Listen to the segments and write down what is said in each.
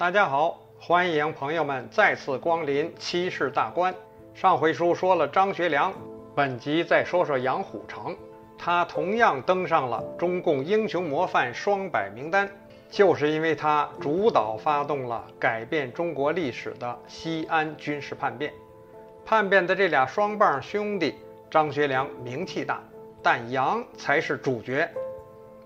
大家好，欢迎朋友们再次光临七世大观。上回书说了张学良，本集再说说杨虎城。他同样登上了中共英雄模范双百名单，就是因为他主导发动了改变中国历史的西安军事叛变。叛变的这俩双棒兄弟，张学良名气大，但杨才是主角。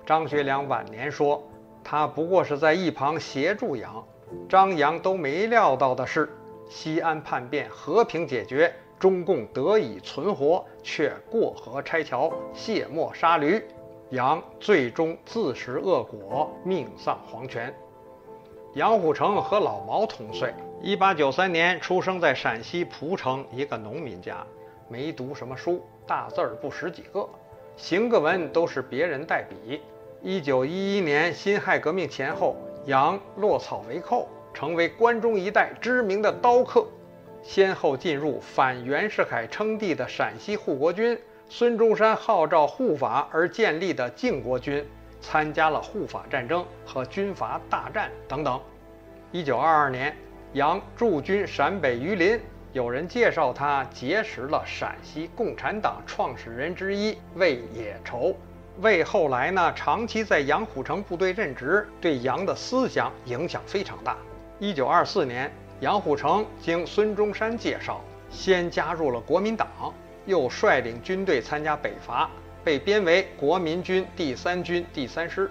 张学良晚年说，他不过是在一旁协助杨。张杨都没料到的是，西安叛变和平解决，中共得以存活，却过河拆桥、卸磨杀驴，杨最终自食恶果，命丧黄泉。杨虎城和老毛同岁，1893年出生在陕西蒲城一个农民家，没读什么书，大字儿不识几个，行个文都是别人代笔。1911年辛亥革命前后。杨落草为寇，成为关中一带知名的刀客，先后进入反袁世凯称帝的陕西护国军、孙中山号召护法而建立的靖国军，参加了护法战争和军阀大战等等。一九二二年，杨驻军陕北榆林，有人介绍他结识了陕西共产党创始人之一魏野绸。魏后来呢，长期在杨虎城部队任职，对杨的思想影响非常大。一九二四年，杨虎城经孙中山介绍，先加入了国民党，又率领军队参加北伐，被编为国民军第三军第三师。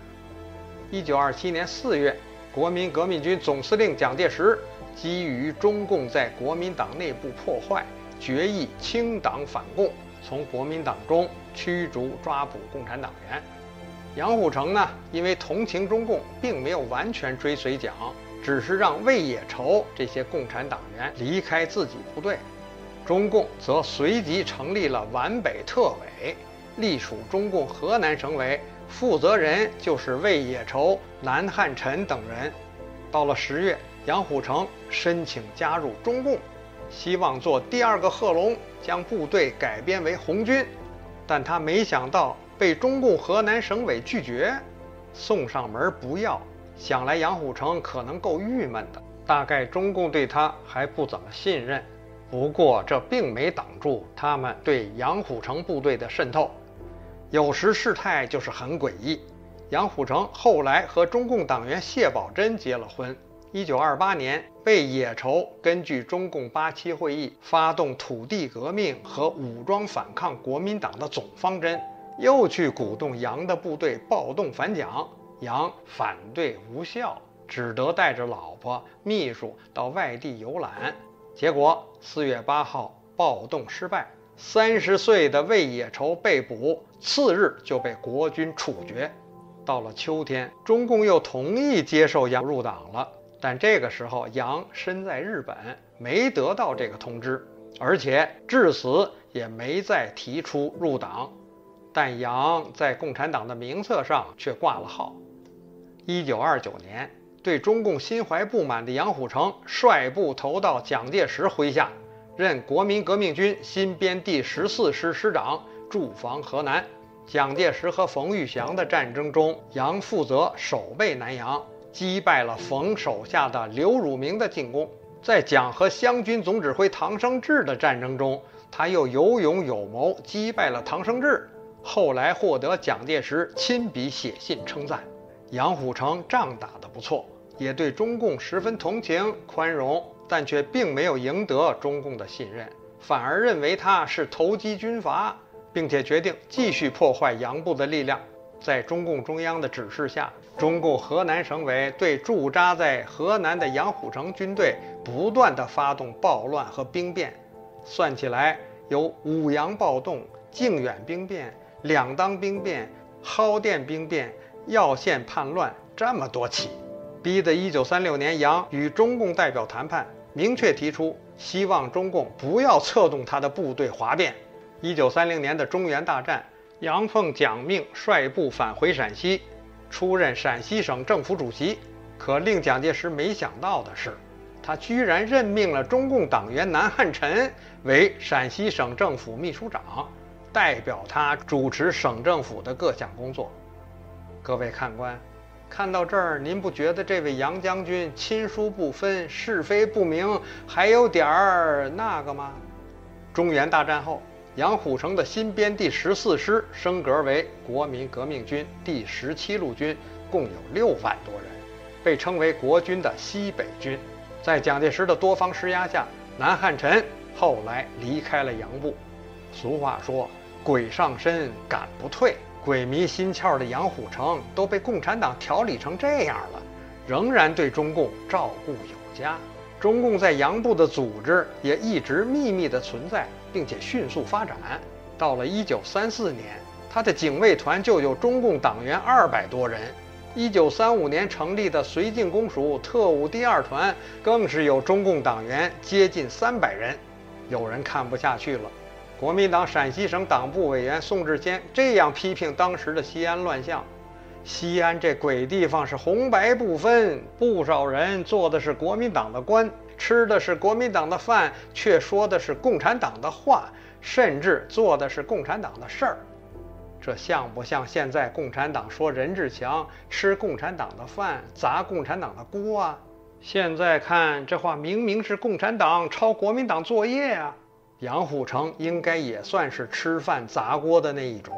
一九二七年四月，国民革命军总司令蒋介石基于中共在国民党内部破坏，决议清党反共。从国民党中驱逐抓捕共产党员，杨虎城呢，因为同情中共，并没有完全追随蒋，只是让魏野畴这些共产党员离开自己部队。中共则随即成立了皖北特委，隶属中共河南省委，负责人就是魏野畴、南汉宸等人。到了十月，杨虎城申请加入中共。希望做第二个贺龙，将部队改编为红军，但他没想到被中共河南省委拒绝，送上门不要。想来杨虎城可能够郁闷的，大概中共对他还不怎么信任。不过这并没挡住他们对杨虎城部队的渗透。有时事态就是很诡异。杨虎城后来和中共党员谢宝珍结了婚。一九二八年，被野绸根据中共八七会议发动土地革命和武装反抗国民党的总方针，又去鼓动杨的部队暴动反蒋，杨反对无效，只得带着老婆、秘书到外地游览。结果四月八号暴动失败，三十岁的魏野绸被捕，次日就被国军处决。到了秋天，中共又同意接受杨入党了。但这个时候，杨身在日本，没得到这个通知，而且至死也没再提出入党。但杨在共产党的名册上却挂了号。一九二九年，对中共心怀不满的杨虎城率部投到蒋介石麾下，任国民革命军新编第十四师师长，驻防河南。蒋介石和冯玉祥的战争中，杨负责守备南阳。击败了冯手下的刘汝明的进攻，在蒋和湘军总指挥唐生智的战争中，他又有勇有谋，击败了唐生智，后来获得蒋介石亲笔写信称赞。杨虎城仗打得不错，也对中共十分同情宽容，但却并没有赢得中共的信任，反而认为他是投机军阀，并且决定继续破坏杨部的力量。在中共中央的指示下，中共河南省委对驻扎在河南的杨虎城军队不断的发动暴乱和兵变，算起来有五杨暴动、靖远兵变、两当兵变、蒿店兵变、耀县叛乱这么多起，逼得1936年杨与中共代表谈判，明确提出希望中共不要策动他的部队哗变。1930年的中原大战。杨奉蒋命率部返回陕西，出任陕西省政府主席。可令蒋介石没想到的是，他居然任命了中共党员南汉宸为陕西省政府秘书长，代表他主持省政府的各项工作。各位看官，看到这儿，您不觉得这位杨将军亲疏不分、是非不明，还有点儿那个吗？中原大战后，杨虎城的新编第十四师升格为国民革命军第十七路军，共有六万多人，被称为国军的西北军。在蒋介石的多方施压下，南汉宸后来离开了杨部。俗话说：“鬼上身，敢不退。”鬼迷心窍的杨虎城都被共产党调理成这样了，仍然对中共照顾有加。中共在杨部的组织也一直秘密的存在，并且迅速发展。到了1934年，他的警卫团就有中共党员二百多人。1935年成立的绥靖公署特务第二团更是有中共党员接近三百人。有人看不下去了。国民党陕西省党部委员宋志坚这样批评当时的西安乱象：“西安这鬼地方是红白不分，不少人做的是国民党的官，吃的是国民党的饭，却说的是共产党的话，甚至做的是共产党的事儿。这像不像现在共产党说任志强吃共产党的饭，砸共产党的锅啊？现在看这话，明明是共产党抄国民党作业啊！”杨虎城应该也算是吃饭砸锅的那一种。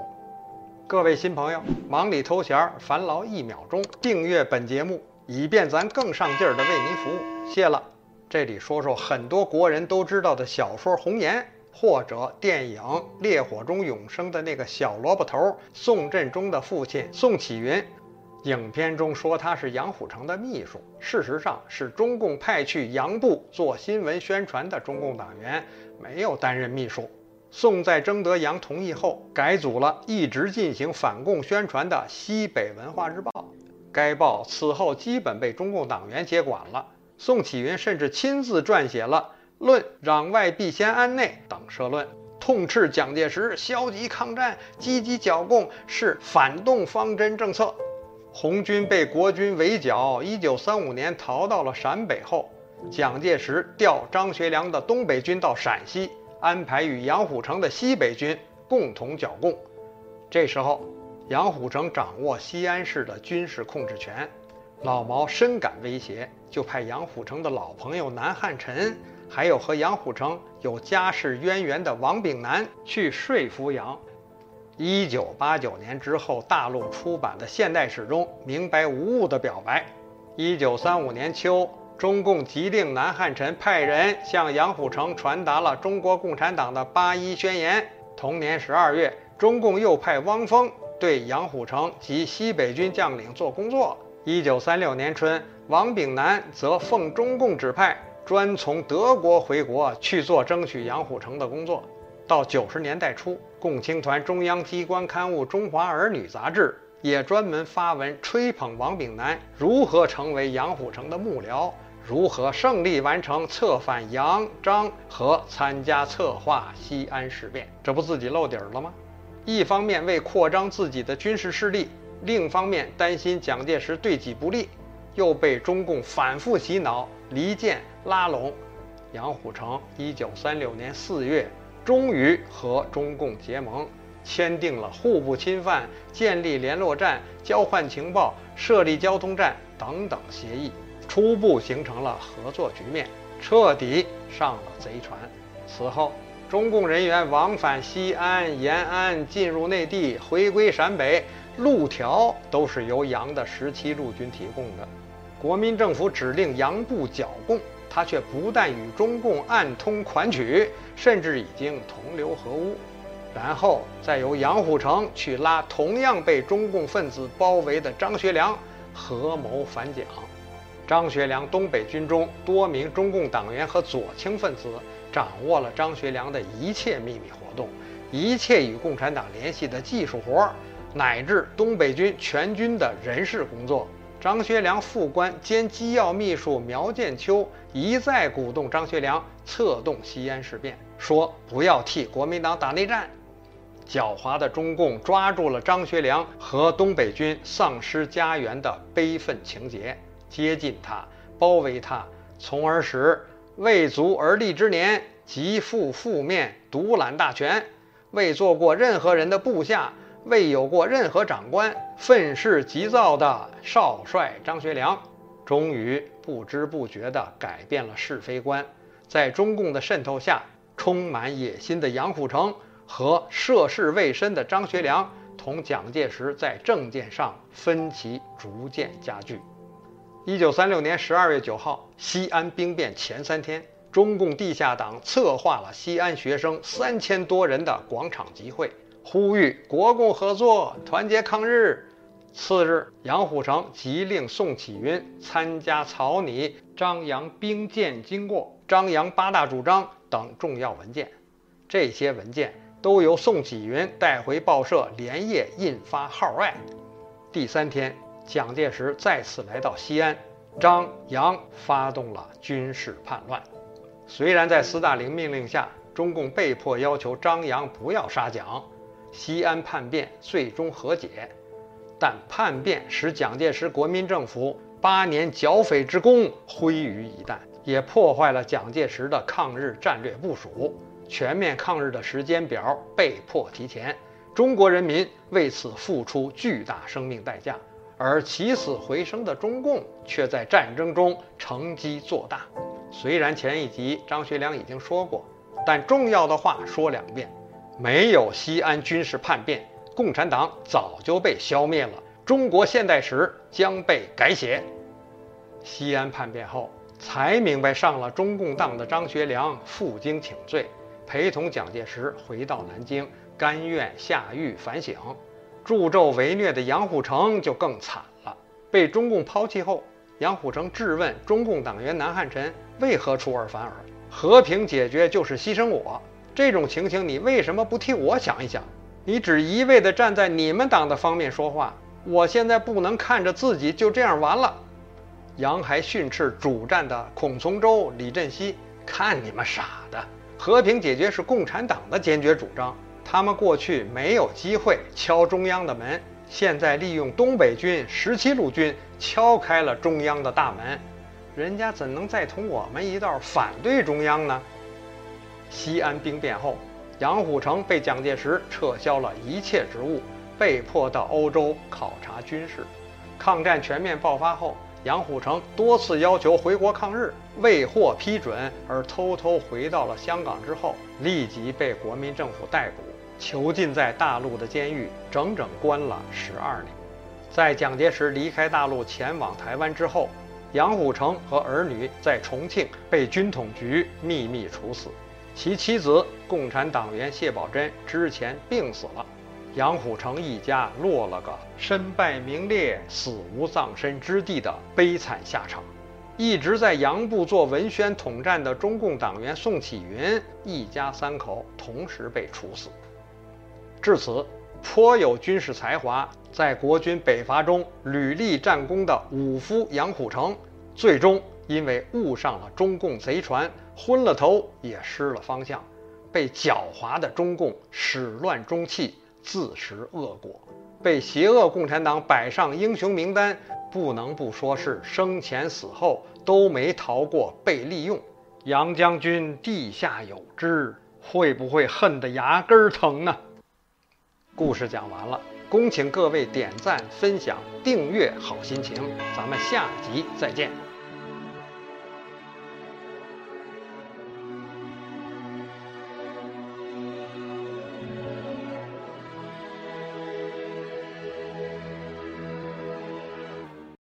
各位新朋友，忙里偷闲，烦劳一秒钟，订阅本节目，以便咱更上劲儿的为您服务。谢了。这里说说很多国人都知道的小说《红颜》，或者电影《烈火中永生》的那个小萝卜头宋振中的父亲宋启云。影片中说他是杨虎城的秘书，事实上是中共派去杨部做新闻宣传的中共党员。没有担任秘书。宋在征得杨同意后，改组了一直进行反共宣传的《西北文化日报》。该报此后基本被中共党员接管了。宋启云甚至亲自撰写了《论攘外必先安内》等社论，痛斥蒋介石消极抗战、积极剿共是反动方针政策。红军被国军围剿，一九三五年逃到了陕北后。蒋介石调张学良的东北军到陕西，安排与杨虎城的西北军共同剿共。这时候，杨虎城掌握西安市的军事控制权，老毛深感威胁，就派杨虎城的老朋友南汉宸，还有和杨虎城有家世渊源的王炳南去说服杨。一九八九年之后，大陆出版的现代史中明白无误的表白。一九三五年秋。中共急令南汉宸派人向杨虎城传达了中国共产党的八一宣言。同年十二月，中共又派汪峰对杨虎城及西北军将领做工作。一九三六年春，王炳南则奉中共指派，专从德国回国去做争取杨虎城的工作。到九十年代初，共青团中央机关刊物《中华儿女》杂志。也专门发文吹捧王炳南如何成为杨虎城的幕僚，如何胜利完成策反杨张和参加策划西安事变，这不自己露底了吗？一方面为扩张自己的军事势力，另一方面担心蒋介石对己不利，又被中共反复洗脑离间拉拢。杨虎城一九三六年四月终于和中共结盟。签订了互不侵犯、建立联络站、交换情报、设立交通站等等协议，初步形成了合作局面，彻底上了贼船。此后，中共人员往返西安、延安，进入内地、回归陕北，路条都是由杨的十七路军提供的。国民政府指令杨部剿共，他却不但与中共暗通款曲，甚至已经同流合污。然后再由杨虎城去拉同样被中共分子包围的张学良，合谋反蒋。张学良东北军中多名中共党员和左倾分子掌握了张学良的一切秘密活动，一切与共产党联系的技术活，乃至东北军全军的人事工作。张学良副官兼机要秘书苗建秋一再鼓动张学良策动西安事变，说不要替国民党打内战。狡猾的中共抓住了张学良和东北军丧失家园的悲愤情节，接近他，包围他，从而使未足而立之年即负覆面独揽大权，未做过任何人的部下，未有过任何长官，愤世急躁的少帅张学良，终于不知不觉地改变了是非观。在中共的渗透下，充满野心的杨虎城和涉世未深的张学良，同蒋介石在政见上分歧逐渐加剧。一九三六年十二月九号，西安兵变前三天，中共地下党策划了西安学生三千多人的广场集会。呼吁国共合作，团结抗日。次日，杨虎城急令宋启云参加草拟张扬兵谏经过、张扬八大主张等重要文件。这些文件都由宋启云带回报社，连夜印发号外。第三天，蒋介石再次来到西安，张杨发动了军事叛乱。虽然在斯大林命令下，中共被迫要求张杨不要杀蒋。西安叛变最终和解，但叛变使蒋介石国民政府八年剿匪之功毁于一旦，也破坏了蒋介石的抗日战略部署，全面抗日的时间表被迫提前，中国人民为此付出巨大生命代价，而起死回生的中共却在战争中乘机做大。虽然前一集张学良已经说过，但重要的话说两遍。没有西安军事叛变，共产党早就被消灭了。中国现代史将被改写。西安叛变后，才明白上了中共当的张学良负荆请罪，陪同蒋介石回到南京，甘愿下狱反省。助纣为虐的杨虎城就更惨了。被中共抛弃后，杨虎城质问中共党员南汉宸为何出尔反尔，和平解决就是牺牲我。这种情形，你为什么不替我想一想？你只一味地站在你们党的方面说话。我现在不能看着自己就这样完了。杨还训斥主战的孔从周、李振西：“看你们傻的，和平解决是共产党的坚决主张。他们过去没有机会敲中央的门，现在利用东北军、十七路军敲开了中央的大门，人家怎能再同我们一道反对中央呢？”西安兵变后，杨虎城被蒋介石撤销了一切职务，被迫到欧洲考察军事。抗战全面爆发后，杨虎城多次要求回国抗日，未获批准，而偷偷回到了香港之后，立即被国民政府逮捕，囚禁在大陆的监狱，整整关了十二年。在蒋介石离开大陆前往台湾之后，杨虎城和儿女在重庆被军统局秘密处死。其妻子共产党员谢宝珍之前病死了，杨虎城一家落了个身败名裂、死无葬身之地的悲惨下场。一直在洋部做文宣统战的中共党员宋启云一家三口同时被处死。至此，颇有军事才华，在国军北伐中屡立战功的武夫杨虎城，最终因为误上了中共贼船。昏了头，也失了方向，被狡猾的中共始乱终弃，自食恶果，被邪恶共产党摆上英雄名单，不能不说是生前死后都没逃过被利用。杨将军地下有知，会不会恨得牙根疼呢？故事讲完了，恭请各位点赞、分享、订阅，好心情。咱们下集再见。